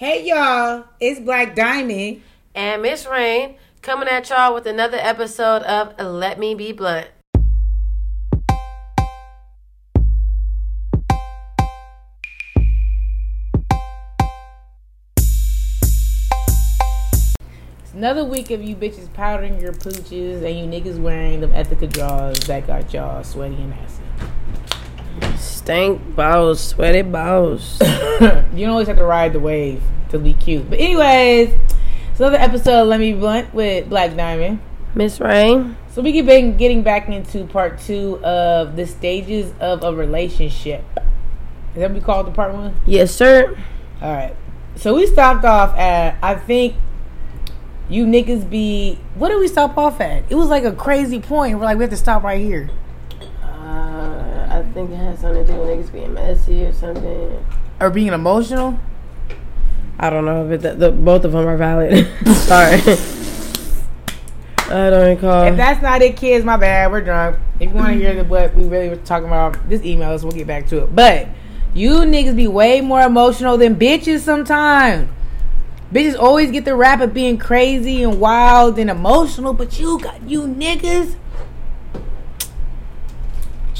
Hey y'all, it's Black Diamond. And Miss Rain coming at y'all with another episode of Let Me Be Blunt. It's another week of you bitches powdering your pooches and you niggas wearing them ethical drawers that got y'all sweaty and nasty. Stank balls, sweaty balls. you don't always have to ride the wave to be cute. But anyways, it's another episode of Let Me Blunt with Black Diamond. Miss Rain. So we get been getting back into part two of the stages of a relationship. Is that what we call it the part one? Yes, sir. All right. So we stopped off at I think you niggas be what did we stop off at? It was like a crazy point. We're like we have to stop right here. I think it has something to do with niggas being messy or something. Or being emotional. I don't know, but the, the, both of them are valid. Sorry. I don't recall. If that's not it, kids, my bad. We're drunk. If you want to hear the what we really were talking about, just email us. We'll get back to it. But you niggas be way more emotional than bitches sometimes. Bitches always get the rap of being crazy and wild and emotional, but you got you niggas.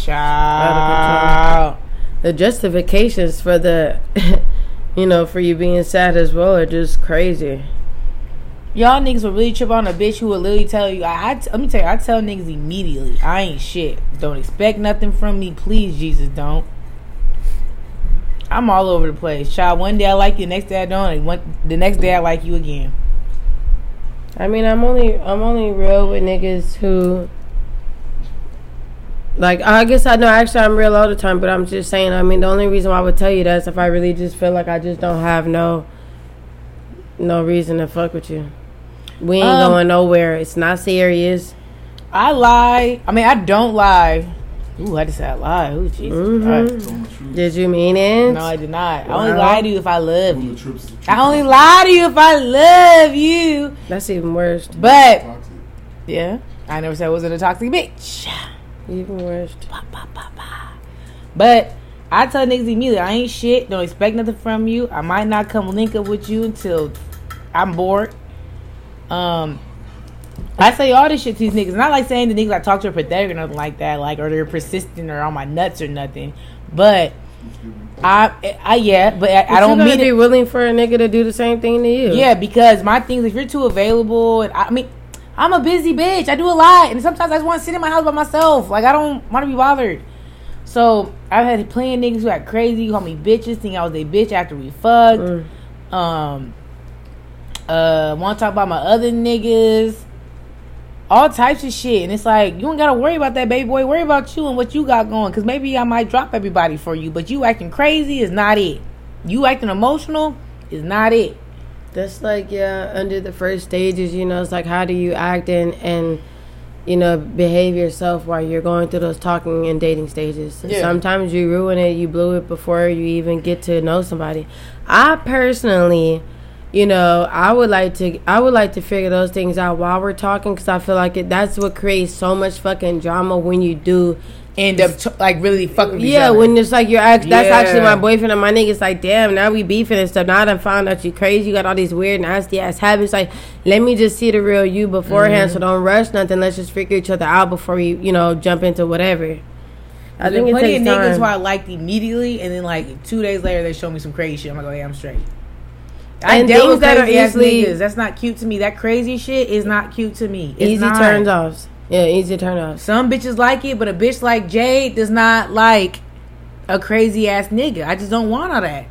Child. The justifications for the, you know, for you being sad as well are just crazy. Y'all niggas will really trip on a bitch who will literally tell you. I, I let me tell you, I tell niggas immediately, I ain't shit. Don't expect nothing from me, please, Jesus, don't. I'm all over the place, child. One day I like you, the next day I don't. And one, the next day I like you again. I mean, I'm only I'm only real with niggas who. Like I guess I know actually I'm real all the time, but I'm just saying. I mean, the only reason why I would tell you that is if I really just feel like I just don't have no. No reason to fuck with you. We ain't Um, going nowhere. It's not serious. I lie. I mean, I don't lie. Ooh, I just said I lie. Ooh, Jesus. Mhm. Christ. Did you mean it? No, I did not. I only Wow. lie to you if I love you. trips- trips I only lie to you if I love you. That's even worse. But yeah, I never said I wasn't a toxic bitch. Even worse. But I tell niggas immediately, I ain't shit. Don't expect nothing from you. I might not come link up with you until I'm bored. Um, I say all this shit to these niggas. Not like saying the niggas I talk to are pathetic or nothing like that, like or they're persistent or on my nuts or nothing. But I, I yeah, but I, I don't mean be it. willing for a nigga to do the same thing to you. Yeah, because my thing is if you're too available, and I, I mean, I'm a busy bitch. I do a lot, and sometimes I just want to sit in my house by myself. Like I don't want to be bothered. So I've had plenty of niggas who got crazy, call me bitches, think I was a bitch after we fucked. Mm. Um, uh, want to talk about my other niggas, all types of shit, and it's like you don't gotta worry about that, baby boy. Worry about you and what you got going, because maybe I might drop everybody for you, but you acting crazy is not it. You acting emotional is not it. That's like yeah, under the first stages, you know, it's like how do you act and and you know behave yourself while you're going through those talking and dating stages. Yeah. Sometimes you ruin it, you blew it before you even get to know somebody. I personally, you know, I would like to I would like to figure those things out while we're talking because I feel like it, that's what creates so much fucking drama when you do End up t- like really fucking. yeah, when it's like you're act- that's actually my boyfriend and my niggas like, damn, now we beefing and stuff. Now I done found out you crazy, you got all these weird nasty ass habits. Like, let me just see the real you beforehand, Mm-hmm. so don't rush nothing. Let's just figure each other out before we, you know, jump into whatever. I think it plenty of niggas who I liked immediately, and then like two days later they show me some crazy shit. I'm like, oh yeah, I'm straight. I And things that are easily- niggas. That's not cute to me. That crazy shit is not cute to me. It's Easy not. turns offs. Yeah, easy to turn offs. Some bitches like it, but a bitch like Jade does not like a crazy ass nigga. I just don't want all that.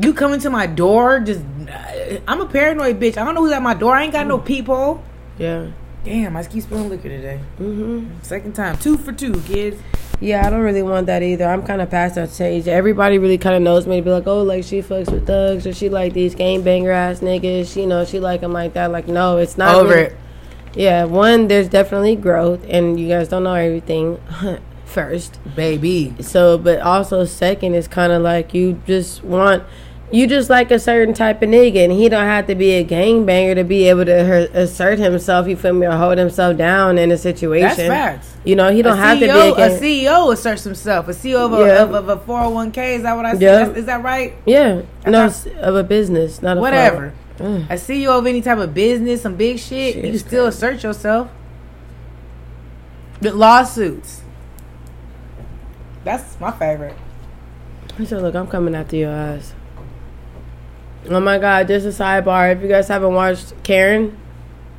You coming to my door, just I'm a paranoid bitch. I don't know who's at my door. I ain't got no peephole. Yeah. Damn, I just keep spilling liquor today. Mm hmm Second time, two for two, kids. Yeah, I don't really want that either. I'm kind of past that stage. Everybody really kind of knows me to be like, oh, like she fucks with thugs or she like these game banger ass niggas. She, you know, she like them like that. Like, no, it's not Over really- it. Yeah, one, there's definitely growth, and you guys don't know everything first. Baby. So, but also, second is kind of like you just want You just like a certain type of nigga, and he don't have to be a gangbanger to be able to her- assert himself. You feel me, or hold himself down in a situation. That's facts. You know, he don't a have to be CEO, a, gang- a CEO asserts himself. A CEO of a, Yeah. of, of a 401k. Is that what I said? Yeah. Is that right? Yeah, no, thought- s- of a business, not a oh Whatever. Mm. A CEO of any type of business, some big shit, Shit you is still crazy. assert yourself. With lawsuits. That's my favorite. He said, "Look, I'm coming after your ass." Oh my god! Just a sidebar. If you guys haven't watched Karen,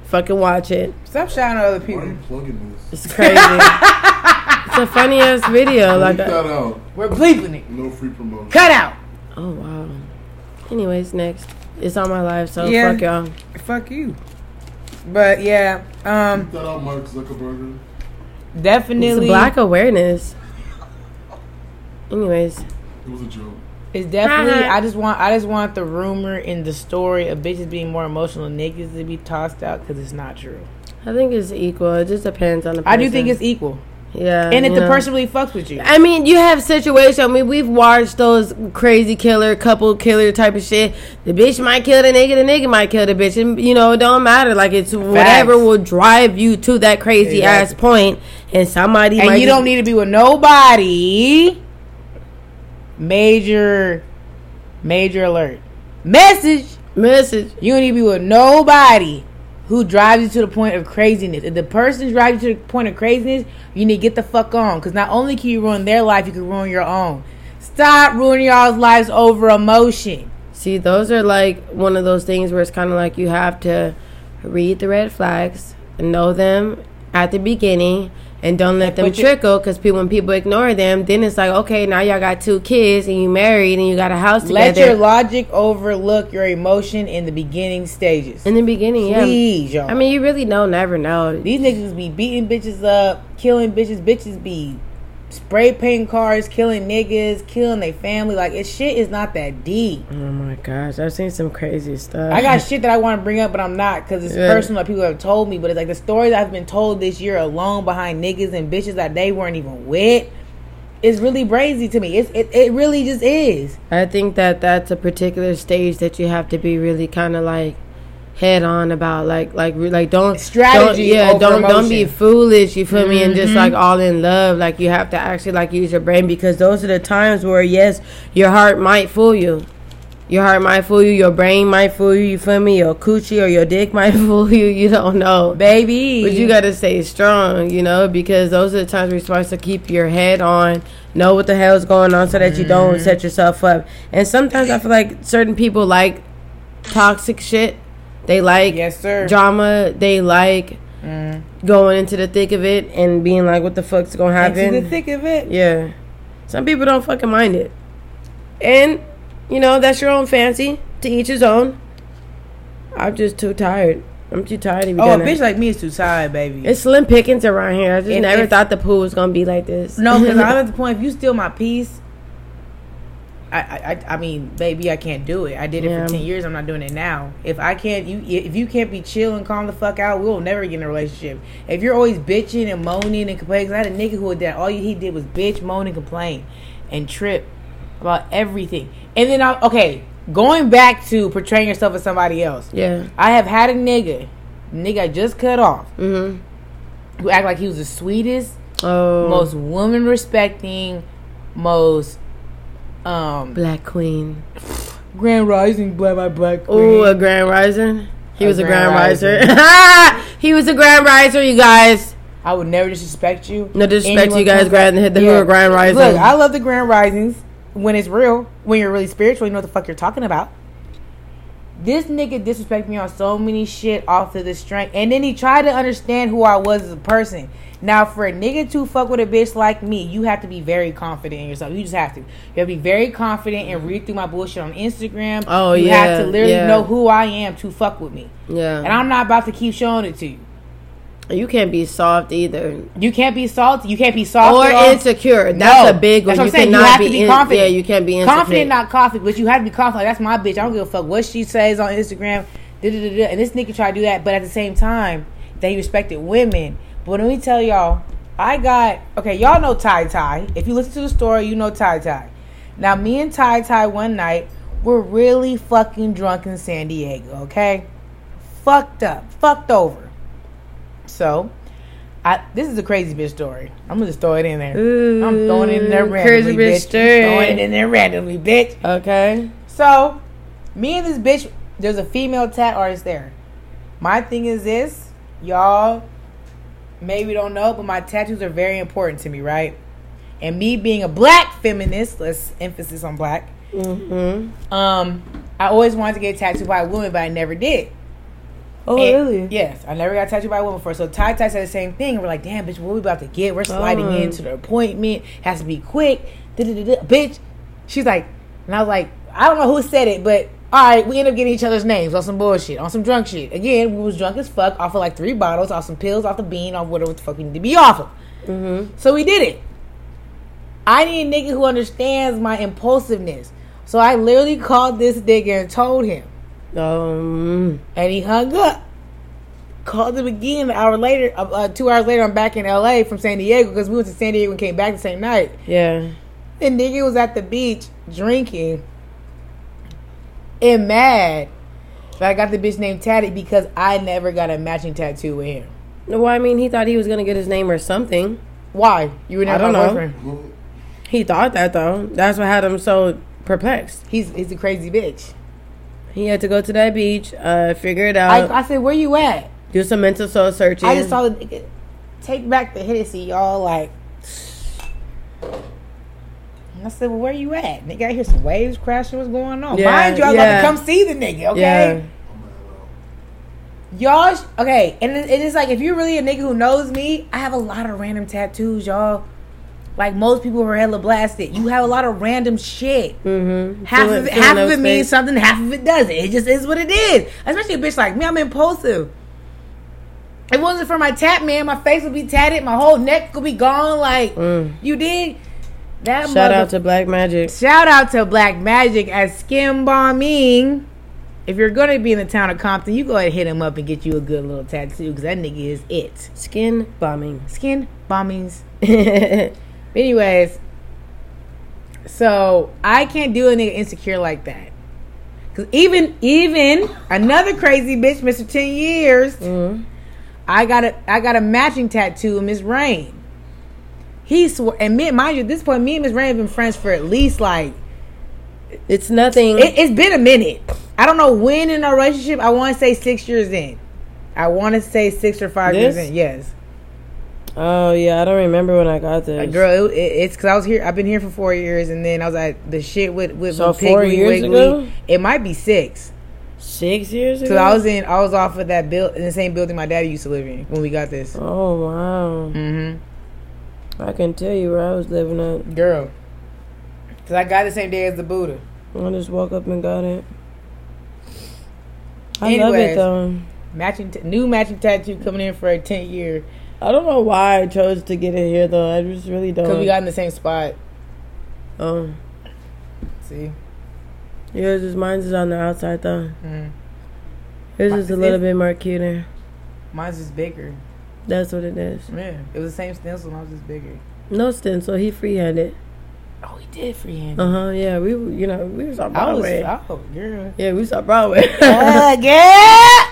fucking watch it. Stop shouting at other Why are people. you plugging this? It's crazy. it's a funny ass video. Like, Leave a, that out. We're bleeping it. No free promotion. Cut out. oh wow. Anyways, next, it's on my life, so Yeah. fuck y'all. Fuck you. But yeah, um, that out, Mark Zuckerberg. It's definitely black awareness. Anyways, It was a joke. It's definitely. Uh-huh. I just want. I just want the rumor in the story of bitches being more emotional than niggas to be tossed out because it's not true. I think it's equal. It just depends on the. person. I do think it's equal, yeah. and if the person really fucks with you, I mean, you have situation. I mean, we've watched those crazy killer, couple killer type of shit. The bitch might kill the nigga, the nigga might kill the bitch, and you know it don't matter. Like it's whatever will drive you to that crazy ass Exactly. point, and somebody and you don't need to be with nobody. Major, major alert. Message. message. You don't need to be with nobody who drives you to the point of craziness. If the person drives you to the point of craziness, you need to get the fuck on. Because not only can you ruin their life, you can ruin your own. Stop ruining y'all's lives over emotion. See, those are like one of those things where it's kind of like you have to read the red flags, know them at the beginning, and don't let them trickle. Because people, when people ignore them, then it's like, okay, now y'all got two kids and you married and you got a house together. Let your logic overlook your emotion in the beginning stages. In the beginning, yeah. Please, y'all. I mean, you really don't never know. These niggas be beating bitches up, killing bitches. Bitches be spray painting cars, killing niggas, killing their family. Like, it shit is not that deep. Oh my gosh, I've seen some crazy stuff. I got shit that I want to bring up, but I'm not because it's Yeah. personal that people have told me. But it's like the stories I've been told this year alone behind niggas and bitches that they weren't even with. It's really brazy to me. It's, it it really just is. I think that that's a particular stage that you have to be really kind of like head on about like like like don't Strategy don't, yeah don't don't be. Mm-hmm. foolish you feel me and just like all in love like you have to actually like use your brain because those are the times where yes your heart might fool you your heart might fool you your brain might fool you you feel me your coochie or your dick might fool you you don't know Baby. but you gotta stay strong, you know, because those are the times we're supposed to keep your head on, know what the hell's going on so that you Mm-hmm. don't set yourself up. And sometimes I feel like certain people like toxic shit. They like Yes, sir. drama. They like Mm. going into the thick of it and being like, what the fuck's gonna happen? Into the thick of it. Yeah. Some people don't fucking mind it. And, you know, that's your own fancy. To each his own. I'm just too tired. I'm too tired to be Oh, a bitch like me is too tired, baby. It's slim pickings around here. I just If- never if- thought the pool was gonna be like this. No, because I'm at the point. If you steal my peace, I, I, I- I mean, baby, I can't do it. I did it Yeah. for ten years. I'm not doing it now. If I can't, you, if you can't be chill and calm the fuck out, we'll never get in a relationship. If you're always bitching and moaning and complaining, 'cause I had a nigga who did that. All he did was bitch, moan, and complain, and trip about everything. And then, I, okay, going back to portraying yourself as somebody else. yeah. I have had a nigga, nigga I just cut off, mm-hmm. who act like he was the sweetest, Oh. most woman respecting, most um black queen. grand rising black my black queen. Ooh, a grand rising. He A was a grand grand riser. he was a grand riser, you guys. I would never disrespect you. No disrespect Anyone to you guys, grand up- the who are grand rising. Look, I love the grand risings when it's real, when you're really spiritual, you know what the fuck you're talking about. This nigga disrespect me on so many shit off of the strength, and then he tried to understand who I was as a person. Now, for a nigga to fuck with a bitch like me, you have to be very confident in yourself. You just have to. You have to be very confident and read through my bullshit on Instagram. Oh, you yeah, have to literally yeah. know who I am to fuck with me, yeah. and I'm not about to keep showing it to you. you can't be soft either. You can't be salty. You can't be soft Or insecure. That's No, a big one. That's what I'm you saying. You have to be in- confident. Yeah, you can't be insecure. confident, not confident, but you have to be confident. Like, that's my bitch. I don't give a fuck what she says on Instagram. Da, da, da. And this nigga try to do that, but at the same time, they respected women. But let me tell y'all, I got okay. Y'all know Ty Ty. If you listen to the story, you know Ty Ty. Now, me and Ty Ty one night were really fucking drunk in San Diego, okay? Fucked up, fucked over. So, I this is a crazy bitch story. I'm gonna just throw it in there. I'm throwing it in there randomly, crazy bitch bitch. story. Throwing it in there randomly, bitch. Okay. So, me and this bitch, there's a female tat artist there. My thing is this, y'all maybe don't know, but my tattoos are very important to me, right? And me being a black feminist, let's emphasis on black. Mm-hmm. Um, I always wanted to get tattooed by a woman, but I never did. Oh, And- really? Yes, I never got tattooed by a woman before. So Ty Ty said the same thing. We're like, damn, bitch, what we about to get? We're sliding Oh. into the appointment. Has to be quick. Da-da-da-da. Bitch. She's like, and I was like, I don't know who said it, but all right, we end up getting each other's names on some bullshit, on some drunk shit. Again, we was drunk as fuck off of like three bottles, off some pills, off the bean, off whatever the fuck we need to be off of. Mm-hmm. So we did it. I need a nigga who understands my impulsiveness. So I literally called this nigga and told him. Um. And he hung up. Called him again an hour later. Uh, uh, two hours later, I'm back in LA from San Diego because we went to San Diego and came back the same night. Yeah. The nigga was at the beach drinking and mad that I got the bitch named Tatty because I never got a matching tattoo with him. Well, I mean, he thought he was gonna get his name or something. Why? You were I never don't my know. boyfriend. He thought that though. That's what had him so perplexed. He's he's a crazy bitch. He had to go to that beach, uh, figure it out, I, I said, where you at? do some mental soul searching. I just saw the take back the Hennessy, y'all. Like, and I said, well, where you at? Nigga, I hear some waves crashing. What's going on? Yeah, Mind you, I was yeah. about to come see the nigga. Okay, Yeah. y'all. Okay, and it, it is like if you're really a nigga who knows me, I have a lot of random tattoos, y'all. Like most people who are hella blasted, you have a lot of random shit. Mm-hmm. Half of it, half of it means something, half of it doesn't. It just is what it is. Especially a bitch like me, I'm impulsive. If it wasn't for my tat man, my face would be tatted, my whole neck would be gone. Like Mm. you did. That Shout out to Black Magic. shout out to Black Magic at Skin Bombing. If you're gonna be in the town of Compton, you go ahead and hit him up and get you a good little tattoo because that nigga is it. Skin bombing. Skin bombings. Anyways, so I can't do a nigga insecure like that. Cause even even another crazy bitch, Mister Ten Years, mm-hmm. I got a I got a matching tattoo of Miss Rain. He swore, and me, mind you, at this point, me and Miss Rain have been friends for at least like It's nothing. it, it's been a minute. I don't know when in our relationship. I want to say six years in. I want to say six or five years in. Yes. oh yeah, I don't remember when I got this. Like, girl, it, it, it's because I was here. I've been here for four years, and then I was at the shit with with, So with four Piggly years Wiggly. ago? It might be six. Six years ago. So I was in. I was off of that build in the same building my daddy used to live in when we got this. Oh wow! Mm-hmm. I can tell you where I was living at. Girl, because I got the same day as the Buddha. I just woke up and got it. I love it though. Matching t- new matching tattoo coming in for a ten year I don't know why I chose to get it here though. I just really don't. because we got in the same spot. oh, See. yours is mine's is on the outside though. Mm. Yours is a little bit more cuter. Mine's just bigger. That's what it is. Yeah, it was the same stencil. I was just bigger. No stencil. He freehanded. Oh, he did freehand. Uh huh. Yeah, we you know we was on Broadway. I was. Oh, girl. yeah, we saw Broadway. uh, yeah.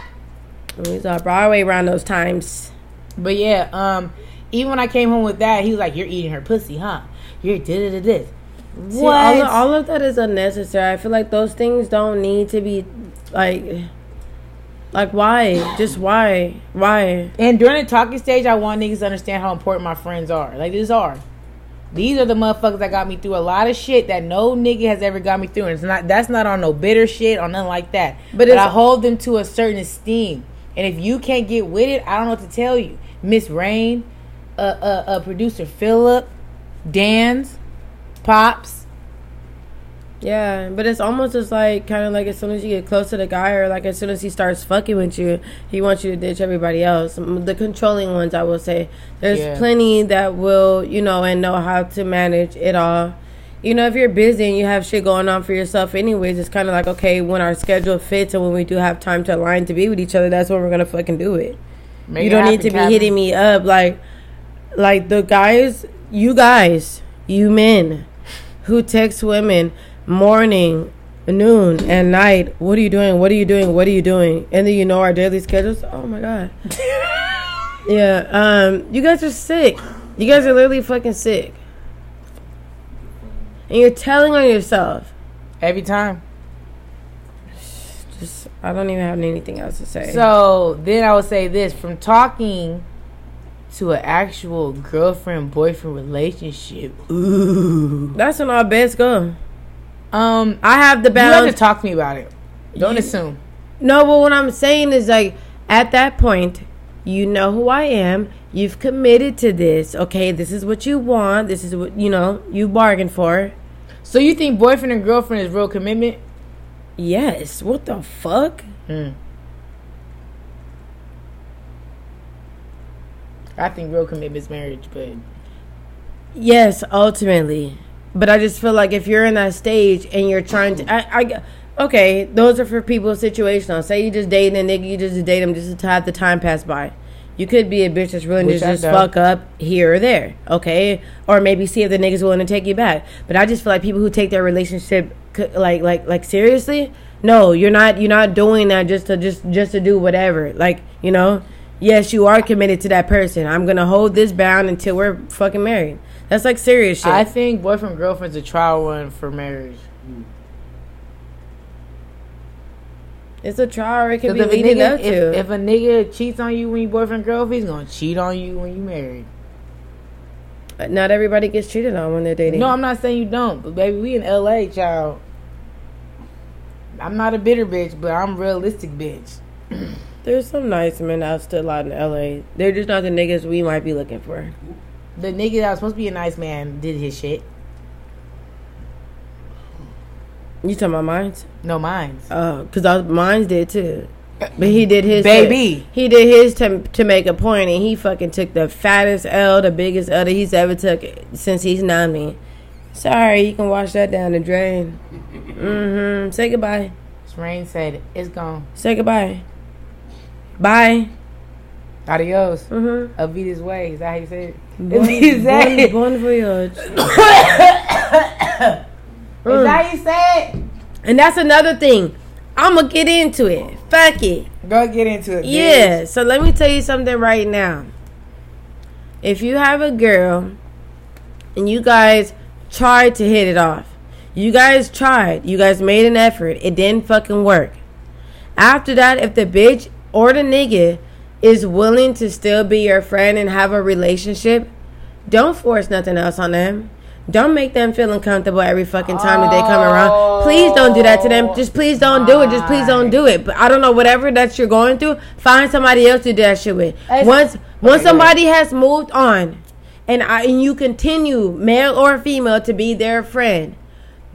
we saw Broadway around those times. But yeah, um, even when I came home with that, he was like, "You're eating her pussy, huh? You're did da this." See, What? all, of, all of that is unnecessary. I feel like those things don't need to be like, like why? Just why? Why? and during the talking stage, I want niggas to understand how important my friends are. Like these are. These are the motherfuckers that got me through a lot of shit that no nigga has ever got me through. And it's not that's not on no bitter shit or nothing like that. But But, I hold them to a certain esteem. And if you can't get with it, I don't know what to tell you. Miss Rain, uh, uh, uh, producer Philip, Dan's, Pops. Yeah, but it's almost just like kind of like as soon as you get close to the guy, or like as soon as he starts fucking with you, he wants you to ditch everybody else. The controlling ones, I will say, there's Yeah. plenty that will, you know, and know how to manage it all. You know, if you're busy and you have shit going on for yourself, anyways, it's kind of like okay, when our schedule fits and when we do have time to align to be with each other, that's when we're gonna fucking do it. Make you don't need to be Captain. hitting me up like like the guys you guys you men who text women morning noon, and night. What are you doing? What are you doing? What are you doing? And then you know our daily schedules. Oh my god. yeah. Um. You guys are sick. You guys are literally fucking sick. And you're telling on yourself. Every time. Just I don't even have anything else to say. So then I would say this from talking to an actual girlfriend boyfriend relationship. Ooh. that's when our best go. Um, I have the balance. you have to talk to me about it. Don't You- assume. No, but what I'm saying is like at that point, you know who I am. You've committed to this. Okay, this is what you want. This is what you know you bargained for. So you think boyfriend and girlfriend is real commitment? Yes. What the fuck? Mm. I think real commitment is marriage, but Yes, ultimately. But I just feel like if you're in that stage and you're trying to, I, I okay, those are for people situational. Say you just dating a nigga, you just date him just to have the time pass by. You could be a bitch that's willing Which to just fuck up here or there, okay? Or maybe see if the nigga's willing to take you back. But I just feel like people who take their relationship like like like seriously, no, you're not you're not doing that just to just just to do whatever. Like you know, yes, you are committed to that person. I'm gonna hold this bound until we're fucking married. That's like serious shit. I think boyfriend girlfriend's a trial run for marriage. it's a trial. It can be if, a leading nigga- up if, to. if a nigga cheats on you when you boyfriend girlfriend, he's gonna cheat on you when you married. Uh, not everybody gets cheated on when they're dating. No, I'm not saying you don't, but baby, we in LA, child. I'm not a bitter bitch, but I'm a realistic bitch. There's some nice men out still out in LA. They're just not the niggas we might be looking for. The nigga that was supposed to be a nice man did his shit. You talking about mines? No minds. Oh, cause mines did too. But he did his Baby. To, he did his to to make a point, and he fucking took the fattest L, the biggest L that he's ever took since he's known me. Sorry, you can wash that down the drain. Mm-hmm. Say goodbye. Rain said it's gone. Say goodbye. Bye. Adios. Mm-hmm. Avida's way. Is that how you say it? Bon, Is that bon, bon voyage. Is that how you say it? And that's another thing. I'm gonna get into it. Fuck it. Go get into it. bitch. Yeah. So let me tell you something right now. If you have a girl and you guys tried to hit it off, you guys tried, you guys made an effort, it didn't fucking work. After that, if the bitch or the nigga is willing to still be your friend and have a relationship, don't force nothing else on them. Don't make them feel uncomfortable every fucking time that they come around. Please don't do that to them. Just please don't do it. Just please don't do it. But I don't know whatever that you're going through. Find somebody else to do that shit with. Once once somebody has moved on, and I and you continue, male or female, to be their friend.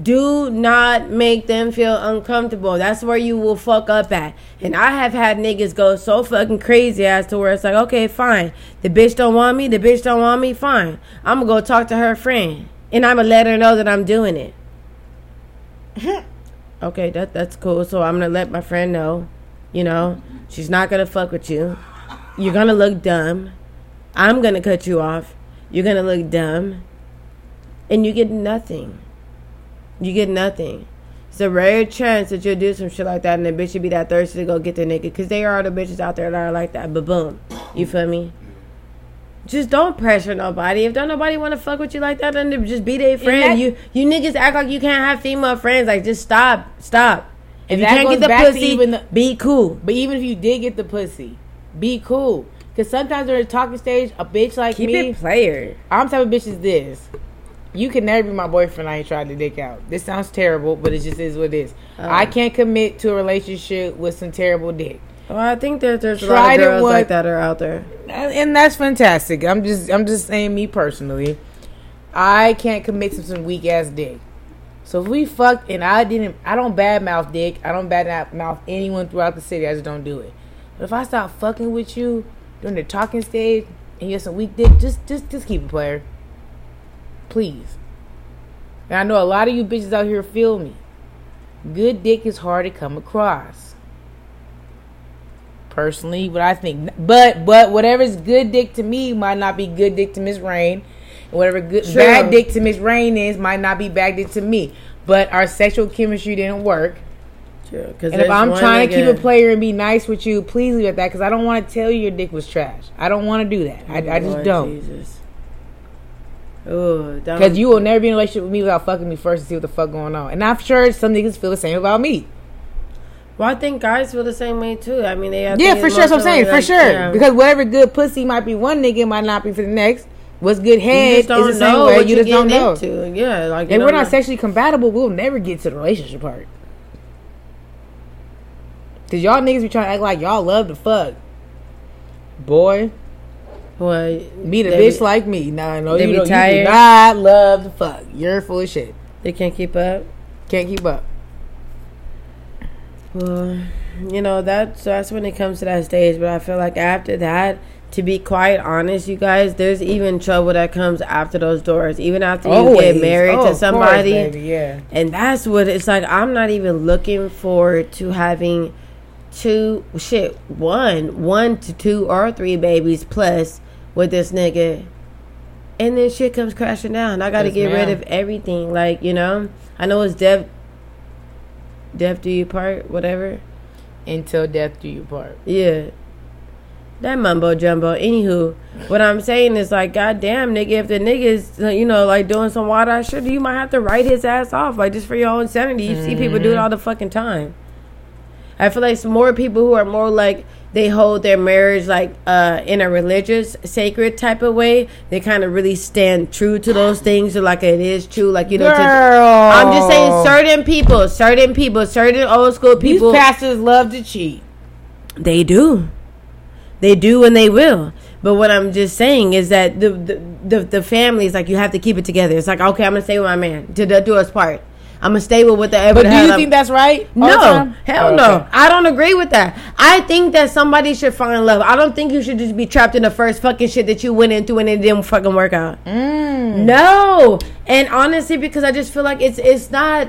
Do not make them feel uncomfortable. That's where you will fuck up at. And I have had niggas go so fucking crazy as to where it's like, okay, fine. The bitch don't want me. The bitch don't want me. Fine. I'm gonna go talk to her friend, and I'm gonna let her know that I'm doing it. okay, that that's cool. So I'm gonna let my friend know. You know, she's not gonna fuck with you. You're gonna look dumb. I'm gonna cut you off. You're gonna look dumb, and you get nothing. You get nothing. It's a rare chance that you'll do some shit like that and the bitch will be that thirsty to go get the nigga. Because they are the bitches out there that are like that. But boom. You feel me? Just don't pressure nobody. If don't nobody want to fuck with you like that, then just be their friend. that- you you niggas act like you can't have female friends. Like just stop, stop. If you can't get the pussy, even the- be cool. But even if you did get the pussy, be cool. Cause sometimes during the talking stage, a bitch like Keep me, it player. I'm type of bitch is this. You can never be my boyfriend. I ain't tried to dick out. This sounds terrible, but it just is what it is. Oh. I can't commit to a relationship with some terrible dick, Well, I think that there's a lot of girls like that are out there. and that's fantastic. I'm just, I'm just saying me personally. I can't commit to some weak ass dick. So if we fucked and I didn't, I don't bad mouth dick. I don't bad mouth anyone throughout the city. I just don't do it. But if I start fucking with you during the talking stage and you're some weak dick, just, just, just keep it player. Please. And I know a lot of you bitches out here feel me. Good dick is hard to come across. Personally, what I think, but but whatever's good dick to me might not be good dick to Miss Rain, and whatever good bad dick to Miss Rain is might not be bad dick to me. but our sexual chemistry didn't work. True, And if I'm trying to keep a player and be nice with you, please leave it at that because I don't want to tell you your dick was trash. I don't want to do that. I, I just Lord don't. Jesus. Because you will never be in a relationship with me without fucking me first and see what the fuck going on. And I'm sure some niggas feel the same about me. Well, I think guys feel the same way too. I mean, they. I yeah, for sure. That's what I'm saying. For sure. yeah. Because whatever good pussy might be one nigga might not be for the next. What's good head is the same way. You just don't know. into. Yeah, like If we're not know. sexually compatible, we'll never get to the relationship part. Cause y'all niggas be trying to act like y'all love to fuck. Boy, What? meet a bitch be- like me. Nah, no, they you, be don't, you do not love the fuck. You're full of shit. They can't keep up. Can't keep up. Well, you know that's that's when it comes to that stage. But I feel like after that, to be quite honest, you guys, there's even trouble that comes after those doors. Even after you get married Oh, to course, somebody, baby, yeah. and that's what it's like. I'm not even looking forward to having two shit one one to two or three babies plus with this nigga. And then shit comes crashing down. I got to Yes, get rid of everything. Like you know, I know it's death. Death do you part, whatever. Until death do you part. Yeah. That mumbo jumbo. Anywho, what I'm saying is like, goddamn, nigga, if the nigga's, uh, you know, like doing some wild ass shit, you might have to write his ass off, like just for your own sanity. You see people do it all the fucking time. I feel like some more people who are more like they hold their marriage like uh in a religious, sacred type of way. They kind of really stand true to those things, or like it is true, like you know. To, I'm just saying, certain people, certain people, certain old school These people. pastors love to cheat. They do. They do and they will. But what I'm just saying is that the the, the, the families like you have to keep it together. It's like okay, I'm gonna stay with my man to the, do us part. I'm gonna stay with whatever. But the do hell you I'm- think that's right? no, hell Oh, no. okay. I don't agree with that. I think that somebody should find love. I don't think you should just be trapped in the first fucking shit that you went into and it didn't fucking work out. Mm. No, and honestly, because I just feel like it's it's not.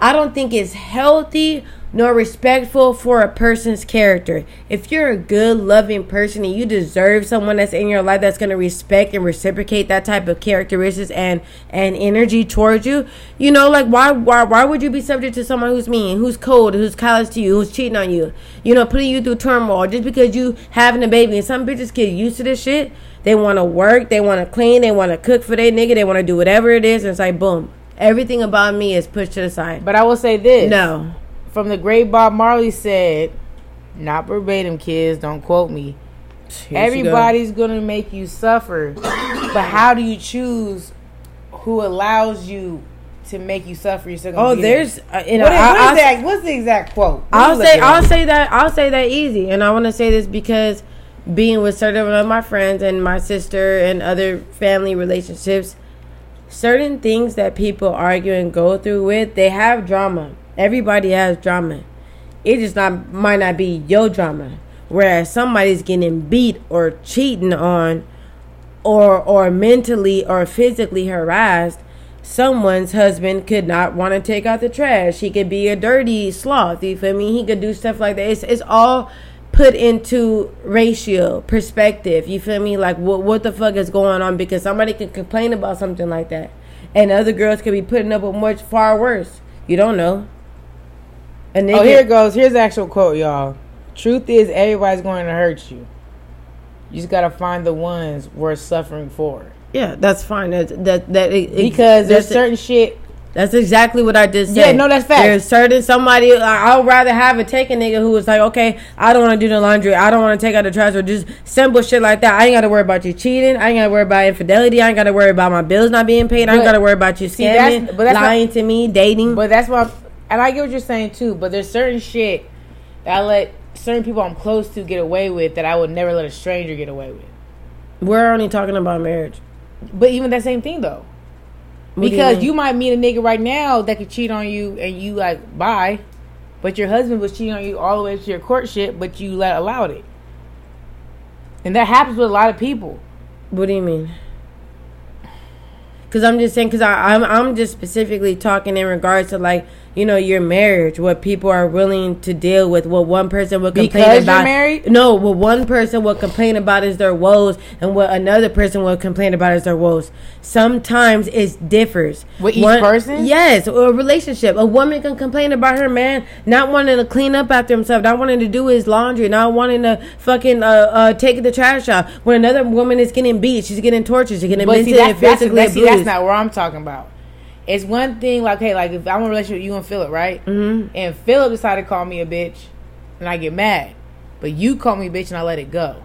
I don't think it's healthy nor respectful for a person's character. If you're a good, loving person and you deserve someone that's in your life that's going to respect and reciprocate that type of characteristics and and energy towards you, you know, like why why why would you be subject to someone who's mean, who's cold, who's callous to you, who's cheating on you, you know, putting you through turmoil just because you having a baby? And some bitches get used to this shit. They want to work, they want to clean, they want to cook for their nigga, they want to do whatever it is, and it's like boom, everything about me is pushed to the side. But I will say this. No. From the great Bob Marley said, not verbatim, kids, don't quote me. Everybody's gonna make you suffer, but how do you choose who allows you to make you suffer? You're still Oh, there's there. uh, you know What is, what is that? What's the exact quote? Me I'll say. I'll say that I'll say that easy, and I want to say this because being with certain of my friends and my sister and other family relationships, certain things that people argue and go through with, they have drama. Everybody has drama. It just not might not be your drama. Whereas somebody's getting beat or cheating on, or or mentally or physically harassed, someone's husband could not want to take out the trash. He could be a dirty sloth. You feel me? He could do stuff like that. It's it's all put into ratio perspective. You feel me? Like what what the fuck is going on? Because somebody can complain about something like that, and other girls could be putting up with much far worse. You don't know. Nigga, Oh, here it goes. Here's the actual quote, y'all. Truth is, everybody's going to hurt you. You just gotta find the ones worth suffering for. yeah, that's fine. That that that it- Because there's certain shit. That's exactly what I just Yeah, said. no, that's fact. There's certain somebody I- I'd rather have a take a nigga who is like, okay, I don't want to do the laundry, I don't want to take out the trash, or just simple shit like that. I ain't got to worry about you cheating. I ain't got to worry about infidelity. I ain't got to worry about my bills not being paid. I ain't got to worry about you See, that's- scamming, but that's not- lying to me, dating. But that's why, and I get what you're saying too. But there's certain shit that I let certain people I'm close to get away with that I would never let a stranger get away with. We're only talking about marriage. But even that same thing though, What because mean? you, might meet a nigga right now that could cheat on you, and you like bye, but your husband was cheating on you all the way to your courtship, but you let allowed it, and that happens with a lot of people. What do you mean? Because I'm just saying, because I'm I'm just specifically talking in regards to like you know your marriage, what people are willing to deal with, what one person would complain Because you're married? No, what one person will complain about is their woes, and what another person will complain about is their woes. Sometimes it differs With each person? Yes, or a relationship. A woman can complain about her man not wanting to clean up after himself, not wanting to do his laundry, not wanting to fucking uh, uh, take the trash out. When another woman is getting beat, she's getting tortured, she's getting But mentally see, and that's, that's, physically that's, see, abused. that's not where I'm talking about. It's one thing, like, hey, like, if I'm in a relationship with you and Philip, right? Mhm. And Philip decided to call me a bitch, and I get mad. But you call me a bitch, and I let it go.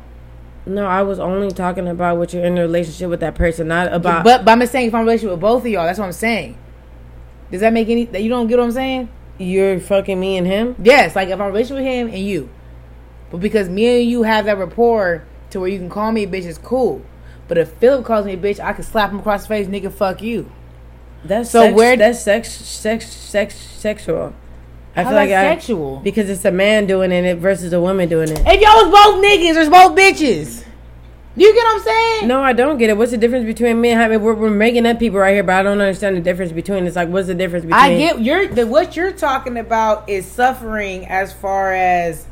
No, I was only talking about what you're in a relationship with that person, not about. But, but I'm just saying, if I'm in a relationship with both of y'all, that's what I'm saying. Does that make any? That you don't get what I'm saying? you're fucking me and him. Yes, like if I'm in a relationship with him and you, but because me and you have that rapport to where you can call me a bitch, it's cool. But if Philip calls me a bitch, I can slap him across the face, nigga, fuck you. That's So sex, where- that's sex, sex, sex, sexual. I How feel like I, sexual. because it's a man doing it versus a woman doing it. If y'all was both niggas, there's both bitches. You get what I'm saying? No, I don't get it. What's the difference between me and having? We're, we're making up people right here, but I don't understand the difference between. It's like, what's the difference between? I get you're the what you're talking about is suffering as far as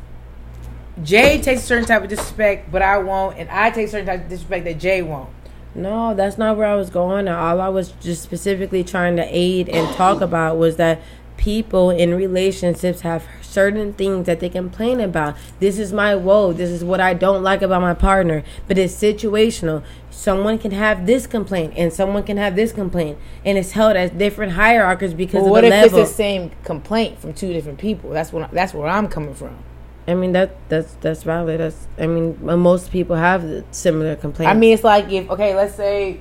Jay takes a certain type of disrespect, but I won't, and I take a certain type of disrespect that Jay won't. No, that's not where I was going. All I was just specifically trying to aid and talk about was that people in relationships have certain things that they complain about. This is my woe. This is what I don't like about my partner. But it's situational. Someone can have this complaint and someone can have this complaint, and it's held as different hierarchies because But of what if level. it's the same complaint from two different people? That's what that's where I'm coming from. I mean that that's that's valid. That's I mean most people have similar complaints. I mean, it's like if okay, let's say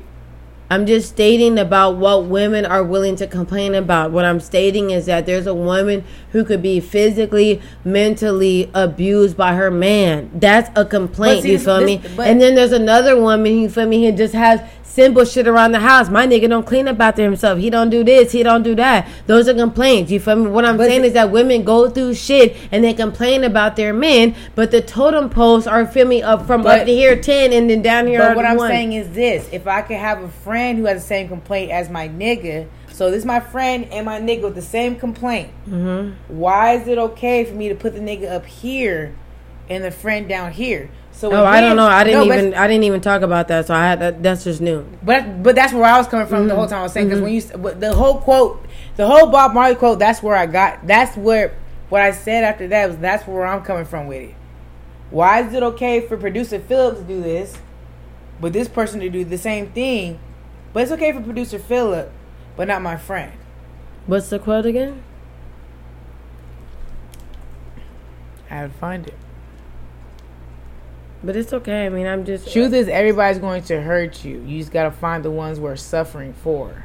I'm just stating about what women are willing to complain about. What I'm stating is that there's a woman who could be physically, mentally abused by her man. That's a complaint. see, you feel this- me? and then there's another woman. You feel me? Who just has simple shit around the house. My nigga don't clean up after himself. He don't do this. He don't do that. Those are complaints. You feel me? What I'm But saying is that women go through shit and they complain about their men, but the totem poles are feel me up from But- up to here ten and then down here. But what I'm one. saying is this: if I could have a friend who has the same complaint as my nigga, so this is my friend and my nigga with the same complaint. Mm-hmm. Why is it okay for me to put the nigga up here and the friend down here? So Oh, I don't know. I didn't No, even I didn't even talk about that. So I had that, that's just new. But but that's where I was coming from Mm-hmm. the whole time I was saying because when you the whole quote, the whole Bob Marley quote, that's where I got. That's where what I said after that was that's where I'm coming from with it. Why is it okay for producer Philip to do this, but this person to do the same thing? But it's okay for producer Philip, but not my friend. What's the quote again? I have to find it. But it's okay. I mean, I'm just Truth is, everybody's going to hurt you. You just gotta find the ones we're suffering for.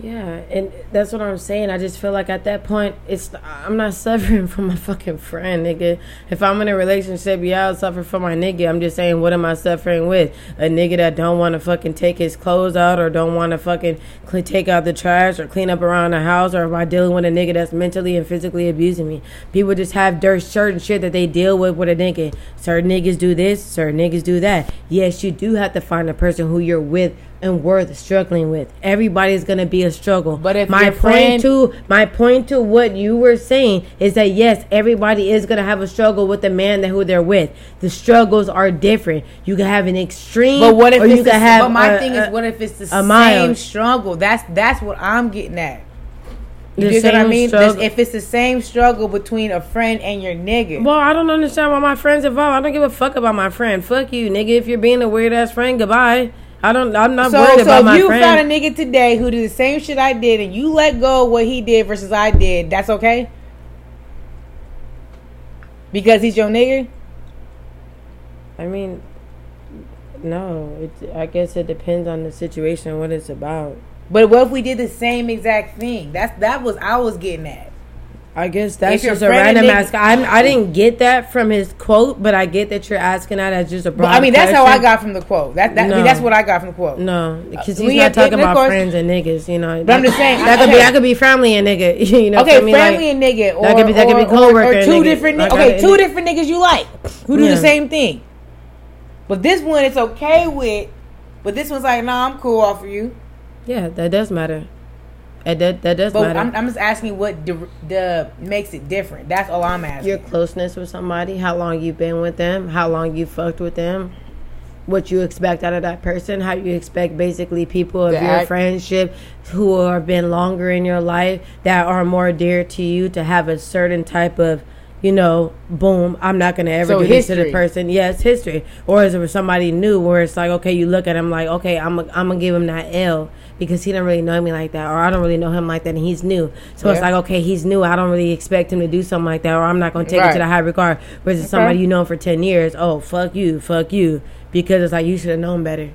Yeah, and that's what I'm saying. I just feel like at that point, it's I'm not suffering from my fucking friend, nigga. If I'm in a relationship, yeah, I'll suffer for my nigga. I'm just saying, what am I suffering with? A nigga that don't want to fucking take his clothes out, or don't want to fucking cl- take out the trash, or clean up around the house, or am I dealing with a nigga that's mentally and physically abusing me? People just have dirt, certain shit that they deal with with a nigga. Certain niggas do this, certain niggas do that. Yes, you do have to find a person who you're with and worth struggling with. Everybody's gonna be a struggle. But if my point friend- to my point to what you were saying is that yes, everybody is gonna have a struggle with the man that who they're with. The struggles are different. You can have an extreme, But what if you it's the, can have? But my a- thing is, what if it's the same mild. struggle? That's that's what I'm getting at. You get what I mean? struggle- If it's the same struggle between a friend and your nigga, Well, I don't understand why my friends involved. I don't give a fuck about my friend. Fuck you, nigga. If you're being a weird ass friend, goodbye. I don't. I'm not so worried so about if you found a nigga today who did the same shit I did, and you let go of what he did versus I did, that's okay because he's your nigga. I mean, no. It, I guess it depends on the situation, and what it's about. But what if we did the same exact thing? That's that was I was getting at. I guess that's just a random and ask. I'm, I didn't get that from his quote, but I get that you're asking that as just a broad I mean, that's how I got from the quote. That, that I mean, that's what I got from the quote. No, because Uh, he's we not talking about course- friends and niggas. You know, But I'm just saying, that could be that could be family and nigga. You know, Okay, family Like, and nigga, or that could be- that could be or- or- coworker or two different. Like, okay, two different niggas you like who do Yeah. the same thing. But this one, it's okay with. But this one's like, nah, I'm cool off of you. yeah, that does matter. And that that does But matter. I'm, I'm just asking what the, the makes it different. That's all I'm asking. your closeness with somebody, how long you've been with them, how long you fucked with them, what you expect out of that person, how you expect basically people of The your friendship who have been longer in your life that are more dear to you to have a certain type of you know, boom, I'm not gonna ever So do this to the person. Yes, history. Or is it somebody new where it's like, okay, you look at him like, okay, I'm I'm gonna give him that L because he don't really know me like that, or I don't really know him like that, and he's new. So it's like, okay, he's new. I don't really expect him to do something like that, or I'm not gonna take it to the high regard. Whereas it's somebody you know for ten years, oh fuck you, fuck you, because it's like you should have known better.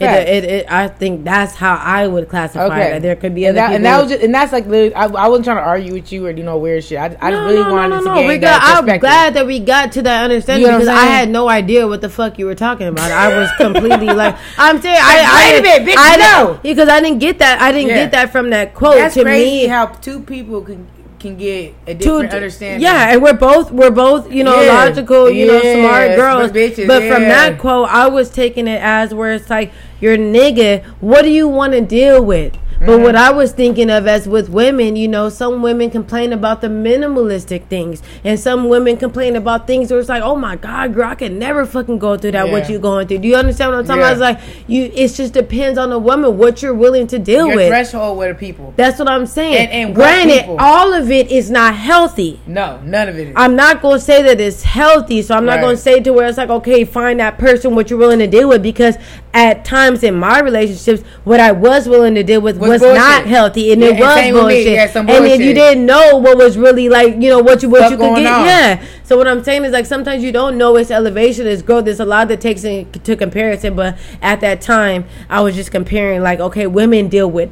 It, it, it, I think that's how I would classify Okay. it. There could be and other that, people. and that was just, and that's like literally, I, I wasn't trying to argue with you or you know weird shit. I, No, really no, wanted no, to no, gain We that got, I'm glad that we got to that understanding You know because I had no idea what the fuck you were talking about. I was completely like, I'm saying, I, I, Wait a minute, bitch, I no. because I didn't get that. I didn't Yeah. get that from that quote. That's to crazy me, how two people can can get a to- different understanding. Yeah, and we're both we're both you know Yeah. logical, you know, smart girls. but bitches, but from that quote, I was taking it as where it's like, "Your nigga, what do you want to deal with?" But Mm-hmm. what I was thinking of as with women, you know, some women complain about the minimalistic things, and some women complain about things where it's like, "Oh my god, girl, I can never fucking go through that. What Yeah. you going through? Do you understand what I'm talking Yeah. about? It's like you. It just depends on the woman what you're willing to deal Your with. threshold with the people. That's what I'm saying. And- and Granted, all of it is not healthy. No, none of it is. I'm not gonna say that it's healthy, so I'm not Right. gonna say to where it's like, okay, find that person what you're willing to deal with because at times in my relationships, what I was willing to deal with Was was, bullshit. not healthy and Yeah, it was me. bullshit. Yeah, some and then you didn't know what was really like, you know, what you what Stuff you could get. on. Yeah. So what I'm saying is like sometimes you don't know it's elevation, it's growth. There's a lot that takes into comparison, but at that time I was just comparing like, okay, women deal with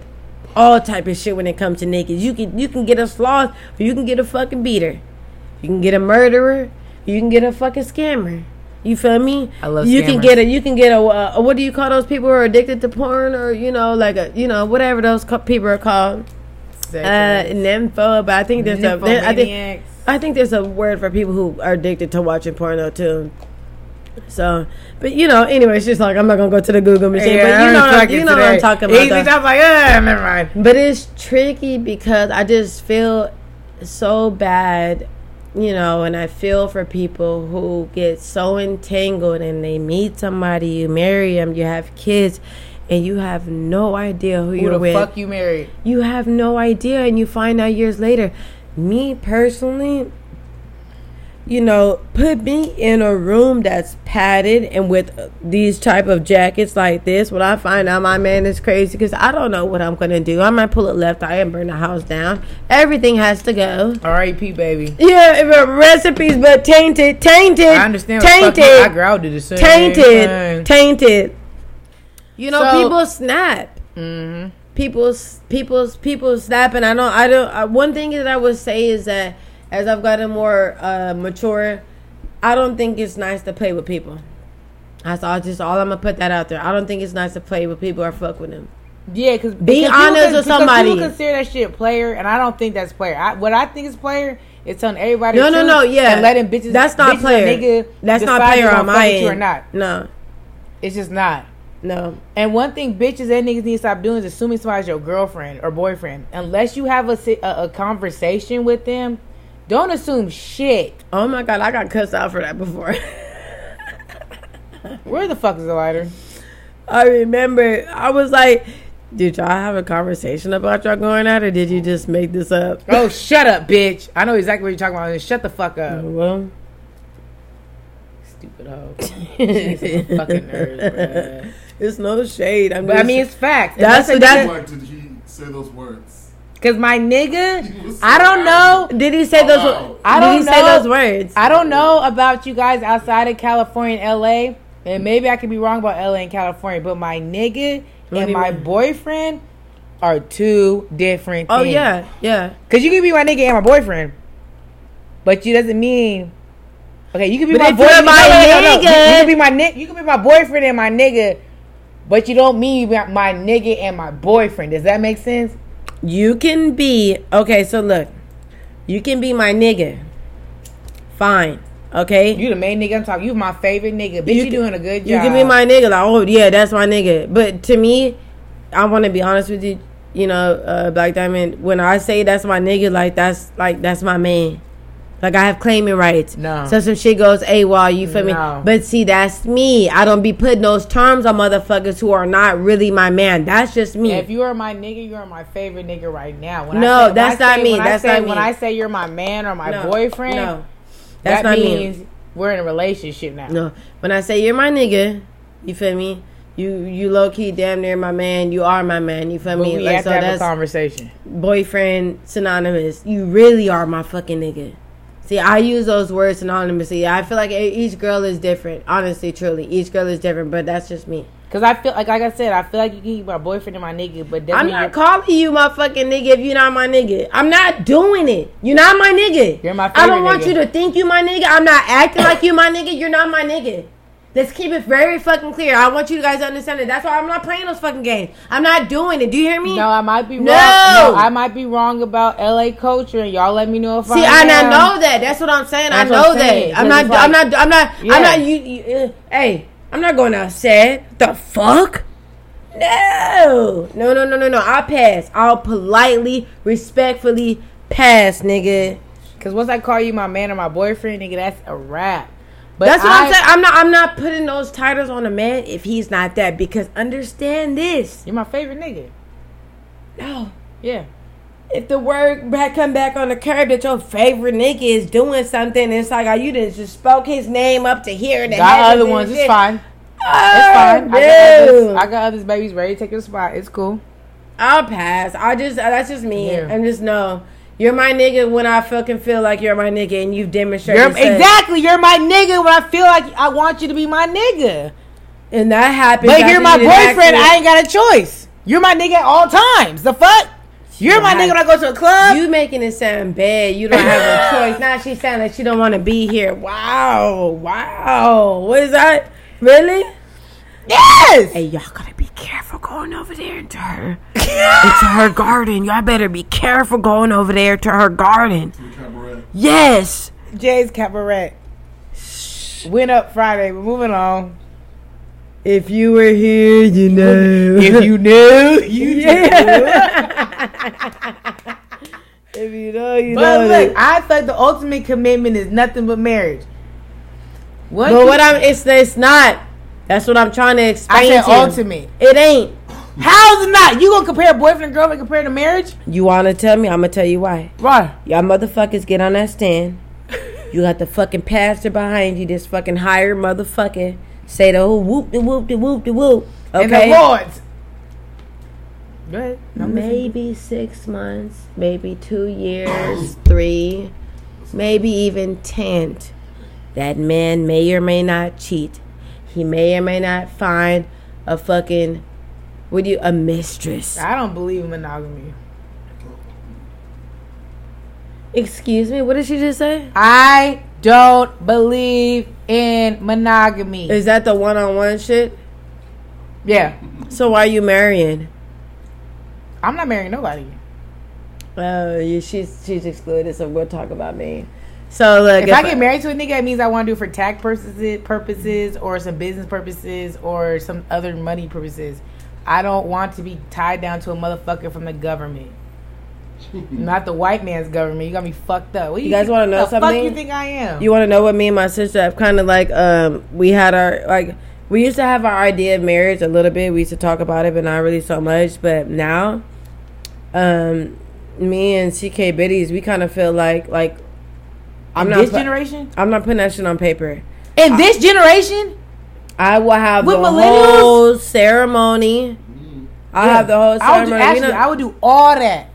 all type of shit when it comes to niggas. You can you can get a sloth or you can get a fucking beater. You can get a murderer. You can get a fucking scammer. You feel me? I love You can get a. You can get a, uh, a. What do you call those people who are addicted to porn, or you know, like a, you know, whatever those co- people are called, uh, nympho. But I think there's a. There, I think. I think there's a word for people who are addicted to watching porno too. So, but you know, anyway, she's like I'm not gonna go to the Google machine, Yeah, but you I'm know, fucking you know what I'm talking about. Easy. I was like, ah, never mind. But it's tricky because I just feel so bad, you know, and I feel for people who get so entangled and they meet somebody, you marry them, you have kids, and you have no idea who, Who you're the with. fuck you married? You have no idea, and you find out years later. Me personally, you know, put me in a room that's padded and with these type of jackets like this. When I find out my man is crazy, because I don't know what I'm gonna do. I might pull it left eye and burn the house down. Everything has to go. R.A.P. baby. Yeah, if, recipes, but tainted, tainted. I understand. what the fuck Tainted. I girl did the same. tainted, tainted. You know, So- people snap. Mm-hmm. People's people's people snap, and I don't. I don't. Uh, one thing that I would say is that as I've gotten more uh, mature, I don't think it's nice to play with people. That's all. Just all I'm gonna put that out there. I don't think it's nice to play with people or fuck with them. Yeah, because Be honest with somebody. People consider that shit player, and I don't think that's player. I, what I think is player is telling everybody. No, no, no. Yeah, and letting bitches. That's not bitches player. That's not player on my end. or not. No, It's just not. no. And one thing bitches and niggas need to stop doing is assuming somebody's your girlfriend or boyfriend. Unless you have a, a, a conversation with them, don't assume shit. Oh my god, I got cussed out for that before. Where the fuck is the lighter? I remember I was like, "Did y'all have a conversation about y'all going out, or did you just make this up?" Oh, shut up, bitch. I know exactly what you're talking about. Shut the fuck up. well, Stupid hoe. She's some fucking nerves, bruh. it's no shade. I'm But I mean, it's facts. That's- Unless a that's- nigga- Why did he say those words? Cause my nigga, I don't know. did he say those? I don't he know. say those words? I don't know about you guys outside of California and LA, and maybe I could be wrong about LA and California, but my nigga What and my mean? boyfriend are two different. oh things. yeah, yeah. Cause you can be my nigga and my boyfriend, but you doesn't mean. Okay, you can be But my boyfriend. my no, no, no. You, you can be my ni- You can be my boyfriend and my nigga, but you don't mean my nigga and my boyfriend. Does that make sense? You can be okay. So look, you can be my nigga. Fine, okay. You the main nigga I'm talking. You my favorite nigga. Bitch, you, can- doing a good job. You can be my nigga. Like, oh yeah, that's my nigga. But to me, I want to be honest with you. you know, uh, Black Diamond. When I say that's my nigga, like that's like that's my man. Like I have claiming rights. No. So some shit goes AWOL, you feel No. me? But see, that's me. I don't be putting those terms on motherfuckers who are not really my man. That's just me. If you are my nigga, you are my favorite nigga right now. When No, when that's not say- me. When That's I say, not me. When I say you're my man or my No, boyfriend, No. That's that not means me. we're in a relationship now. No. When I say you're my nigga, you feel me? You you low key damn near my man. You are my man. You feel But me? we Like have so to have a conversation. boyfriend synonymous. You really are my fucking nigga. See, I use those words synonymously. I feel like each girl is different. Honestly, truly, each girl is different. But that's just me. Cause I feel like, like I said, I feel like you can keep my boyfriend and my nigga, but I'm not calling you my fucking nigga if you're not my nigga. I'm not doing it. You're not my nigga. You're my I don't want nigga. you to think you my nigga. I'm not acting like you my nigga. You're not my nigga. Let's keep it very fucking clear. I want you guys to understand it. That's why I'm not playing those fucking games. I'm not doing it. Do you hear me? No, I might be wrong. No! No, I might be wrong about LA culture, and y'all let me know if See, I I know that. That's what I'm saying. That's I know I'm that. I'm not, like- I'm not. I'm not. Yeah. I'm not. You. you uh, hey, I'm not going to outside. The fuck? No. No. No. No. No. No. I'll pass. I'll politely, respectfully pass, nigga. Cause once I call you my man or my boyfriend, nigga, that's a wrap. But That's what I, am saying. I'm not. I'm not putting those titles on a man if he's not that. Because understand this. You're my favorite nigga. No. Yeah. If the word back come back on the curb that your favorite nigga is doing something, it's like oh, you didn't just spoke his name up to hear the Got other ones. It's fine. Oh, It's fine. I got, others, I got others babies ready to take your spot. It's cool. I'll pass. I just that's just me. Yeah. And just know you're my nigga when I fucking feel like you're my nigga and you've demonstrated You're, exactly. You're my nigga when I feel like I want you to be my nigga. and that happens. But you're my boyfriend, I ain't got a choice. You're my nigga at all times. The fuck? You're my nigga when I go to a club. You making it sound bad. You don't have a choice. Now she sound like she don't want to be here. Wow, wow. What is that? Really? yes. Hey, y'all gotta careful going over there into her into her garden. Y'all better be careful going over there to her garden. To the cabaret. Yes. Jay's Cabaret. Went up Friday. We're moving on. If you were here, you know. If you knew, you yeah. if you know, you But know. look, I thought the ultimate commitment is nothing but marriage. What? but what I'm it's it's not. That's what I'm trying to I explain said to you. It ain't. How's it not? You gonna compare boyfriend and girlfriend compared to marriage? You wanna tell me? I'm gonna tell you why. Why? Y'all motherfuckers get on that stand. You got the fucking pastor behind you, this fucking hired motherfucker. Say the whole whoop de whoop de whoop de whoop. And the Okay. Lords. Go ahead. I'm listening. Maybe six months, maybe two years, three, maybe even ten. That man may or may not cheat. He may or may not find a fucking, what do you, a mistress. I don't believe in monogamy. Excuse me, what did she just say? I don't believe in monogamy. Is that the one on one shit? yeah. So why are you marrying? I'm not marrying nobody. Oh, yeah, she's she's excluded, so we'll talk about me. So look, If I get married to a nigga, it means I want to do it for tax purposes, purposes, or some business purposes, or some other money purposes. I don't want to be tied down to a motherfucker from the government. Not the white man's government. You got me fucked up. What do You guys wanna know something? Who the Fuck you think I am? You want to know what me and my sister have kind of like? Um, we had our like we used to have our idea of marriage a little bit. We used to talk about it, but not really so much. But now, um, me and CK Biddies, we kind of feel like like I'm not this pu- generation. I'm not putting that shit on paper. In this generation, I will have With the millennials? whole ceremony. I'll have the whole I would do, ceremony. actually, We don't- I would do all that.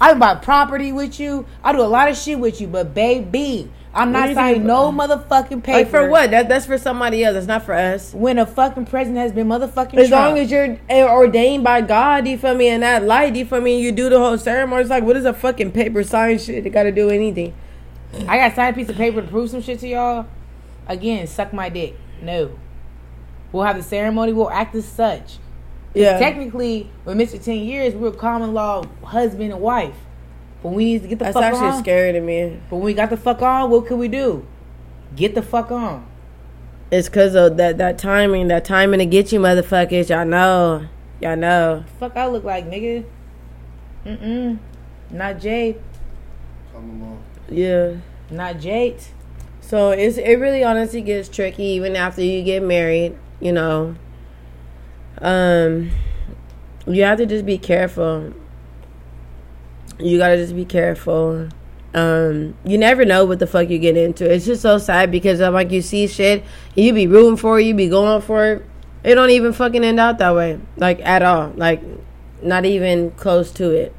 I would buy property with you. I do a lot of shit with you, but baby, I'm What not you signing no motherfucking paper. like for what? That that's for somebody else. It's not for us. When a fucking president has been motherfucking As Trump. long as you're eh, ordained by God, you feel me, in that light, you feel me, you do the whole ceremony. It's like, what is a fucking paper sign shit? It got to do anything. I got signed a piece of paper to prove some shit to y'all. Again, suck my dick. No. We'll have the ceremony. We'll act as such. Yeah. Technically, with Mr. Ten Years, we're common law husband and wife. But we need to get the That's fuck on. That's actually scary to me. But when we got the fuck on, what could we do? Get the fuck on. It's because of that, that timing, that timing to get you motherfuckers. Y'all know. Y'all know. Fuck I look like, nigga. Mm-mm. Not Jay. Come along. Yeah. Not Jade. So it's it really honestly gets tricky even after you get married, you know. Um you have to just be careful. You gotta just be careful. Um, you never know what the fuck you get into. It's just so sad because I'm like you see shit, you be rooting for it, you be going for it. It don't even fucking end out that way, like at all, like not even close to it.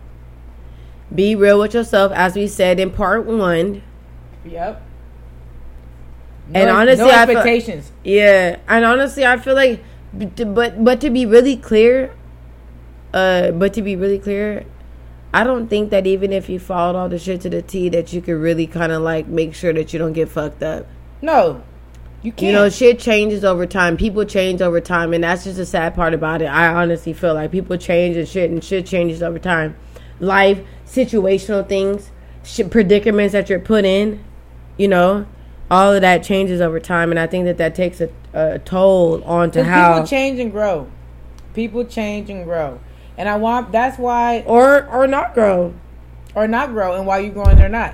Be real with yourself, as we said in part one. Yep. And honestly, no I feel- expectations. Yeah, and honestly, I feel like, but but to be really clear, uh, but to be really clear, I don't think that even if you followed all the shit to the T, that you could really kind of like make sure that you don't get fucked up. no, you can't. You know, shit changes over time. People change over time, and that's just the sad part about it. I honestly feel like people change and shit, and shit changes over time. Life, situational things, predicaments that you're put in, you know, all of that changes over time, and I think that that takes a, a toll onto 'Cause how people change and grow. People change and grow, and I want that's why, or or not grow. or not grow, and why you growing or not.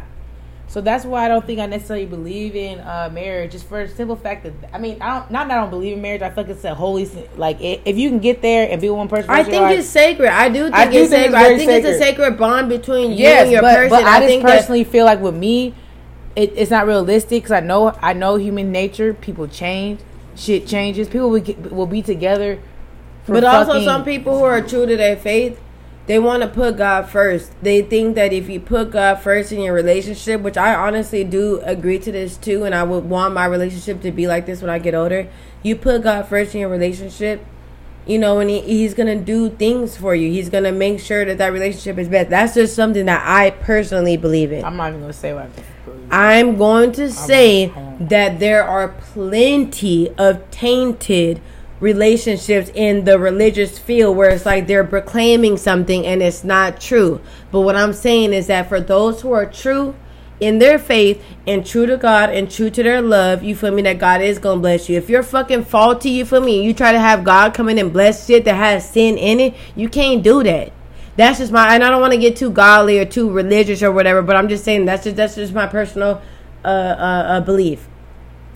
So that's why I don't think I necessarily believe in uh, marriage, just for the simple fact that I mean, I don't not that I don't believe in marriage. I feel like it's a holy like i if you can get there and be one person. I the rest of think life- it's sacred. I do think I do it's think it's. I think it's a sacred. sacred bond between you and your but, person. but I, just think that personally feel like with me, it, it's not realistic because I know I know human nature. People change, shit changes. People will, get, will be together. For But also, some people who are true to their faith, they want to put God first. They think that if you put God first in your relationship, which I honestly do agree to this too, and I would want my relationship to be like this when I get older. You put God first in your relationship, you know, and he, He's gonna do things for you. He's gonna make sure that that relationship is best. That's just something that I personally believe in. I'm not even gonna say what I. I'm going to say that there are plenty of tainted relationships in the religious field where it's like they're proclaiming something and it's not true. But what I'm saying is that for those who are true in their faith and true to God and true to their love, you feel me, that God is gonna bless you. If you're fucking faulty, you feel me, you try to have God come in and bless shit that has sin in it, you can't do that. That's just my, and I don't want to get too godly or too religious or whatever, but I'm just saying that's just that's just my personal uh, uh, uh belief.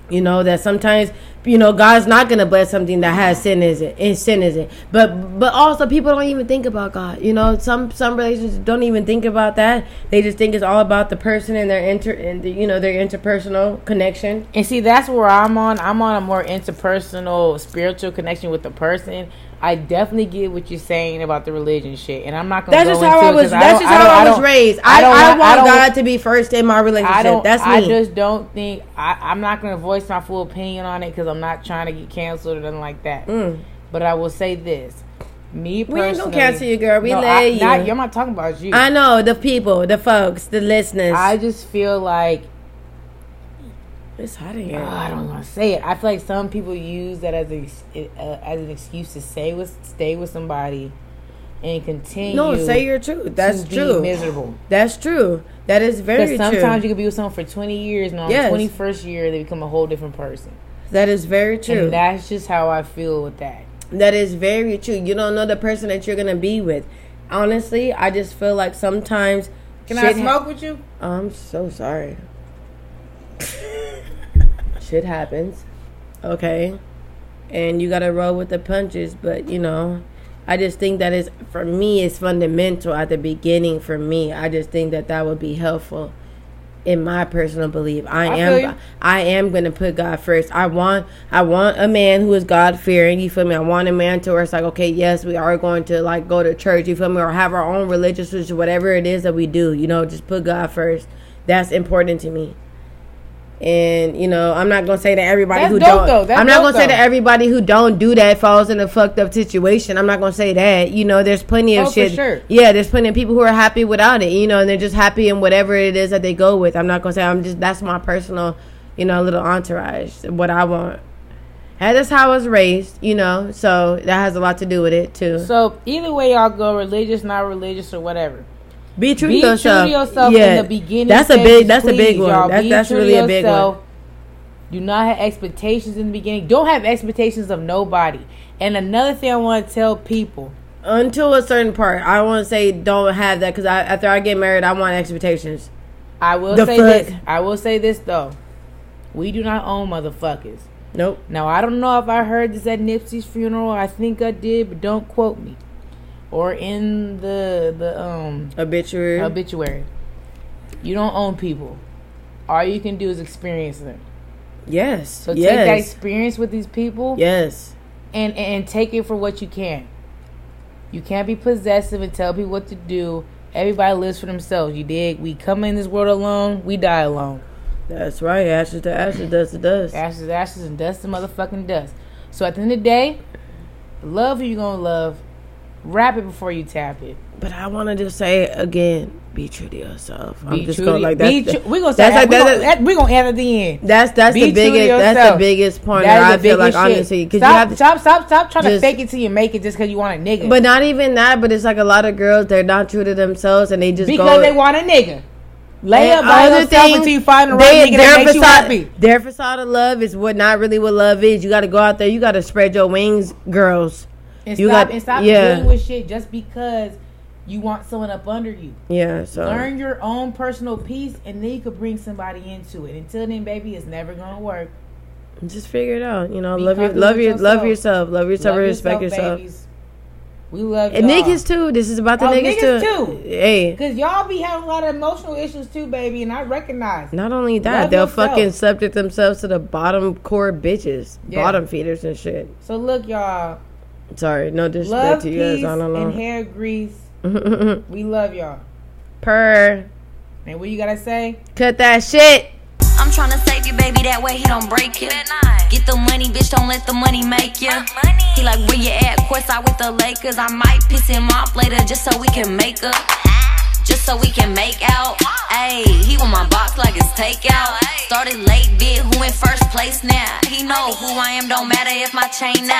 You know that sometimes you know God's not gonna bless something that has sin is it and sin is it. But but also people don't even think about God. You know some some relationships don't even think about that. They just think it's all about the person and their inter and the, you know their interpersonal connection. And see, that's where I'm on. I'm on a more interpersonal, spiritual connection with the person. I definitely get what you're saying about the religion shit, and I'm not gonna. That's go just how I was. That's just how don't- I, was raised. I, I, don't- want God to be first in my relationship. I. That's me. I just don't think I, I'm not going to voice my full opinion on it because I'm not trying to get canceled or nothing like that. Mm. But I will say this: me personally, We ain't gonna cancel you, girl. We no, lay you. Not, I'm not talking about you. I know the people, the folks, the listeners. I just feel like it's hot in oh, here. I don't want to say it. I feel like some people use that as a uh, as an excuse to stay with stay with somebody and continue. no, say your truth. That's true. miserable. That's true. That is very Because true. sometimes you could be with someone for 20 years, and on Yes. the 21st year, they become a whole different person. That is very true. And that's just how I feel with that. that is very true. You don't know the person that you're gonna be with. Honestly, I just feel like sometimes. Can I ha- smoke with you? I'm so sorry. Shit happens. Okay. And you gotta roll with the punches, but you know, I just think that is for me it's fundamental at the beginning for me. I just think that that would be helpful in my personal belief. I, I am I am going to put God first. I want I want a man who is God fearing, you feel me? I want a man to where it's like, okay, yes, we are going to like go to church, you feel me, or have our own religious which whatever it is that we do, you know, just put God first. That's important to me. And you know, I'm not gonna say that everybody That's who dope, don't. I'm not gonna say though. that everybody who don't do that falls in a fucked up situation. I'm not gonna say that. You know, there's plenty of Oh, shit. sure. Yeah, there's plenty of people who are happy without it. You know, and they're just happy in whatever it is that they go with. I'm not gonna say I'm just. That's my personal, you know, little entourage. What I want. And that's how I was raised. You know, so that has a lot to do with it too. So either way y'all go, religious, not religious, or whatever. Be true Be to yourself. true to yourself yeah, in the beginning. That's a big. That's a big one. That's that's really a big one. Do not have expectations in the beginning. Don't have expectations of nobody. And another thing I want to tell people until a certain part. I want to say don't have that because I, after I get married, I want expectations. I will The say fuck? this. I will say this though. We do not own motherfuckers. Nope. Now I don't know if I heard this at Nipsey's funeral. I think I did, but don't quote me. Or in the the um Obituary. obituary. You don't own people. All you can do is experience them. yes. So take that experience with these people yes. and and take it for what you can. You can't be possessive and tell people what to do. Everybody lives for themselves. You dig? We come in this world alone. We die alone. That's right. Ashes to ashes, dust to dust. Ashes, to ashes, and dust to motherfucking dust. So at the end of the day, love who you gonna love. Wrap it before you tap it. But I want to just say again, be true to yourself. I'm Be just true going like that. true- we gonna say that's that. like- we that's- gonna, that, we gonna add at the end. That's that's Be the biggest. That's the biggest point. That I feel like shit. honestly, because you have to. stop, stop, stop trying to fake it till you make it just because you want a nigga. But not even that. But it's like a lot of girls. They're not true to themselves, and they just because go. they want a nigga. Lay And up by yourself thing, until you find the they- right nigga that makes you facade- happy. Their facade of love is what not really what love is. You got to go out there. You got to spread your wings, girls. And You stop got- and stop yeah. dealing with shit just because you want someone up under you. Yeah. So Learn your own personal peace, and then you could bring somebody into it. Until then, baby, it's never gonna work. just figure it out. You know, Be love your love your love yourself. yourself. Love yourself. Love respect yourself. babies. We love And y'all. niggas too. This is about the Oh, niggas, niggas too. too. Hey. Cause y'all be having a lot of emotional issues too, baby, and I recognize. Not only that, Love they'll yourself. fucking subject themselves to the bottom core bitches, Yeah. bottom feeders and shit. So look, y'all. Sorry, no disrespect Love, to you guys. peace, I don't and know. hair grease. We love y'all. Per, And what you gotta say? cut that shit. I'm trying to save you, baby, that way he don't break you. Get the money, bitch, don't let the money make you. He like, where you at? Courtside with the Lakers. I might piss him off later just so we can make up. Just so we can make out. Ayy, he want my box like it's takeout. Started late, bit who in first place now. He know who I am, don't matter if my chain now.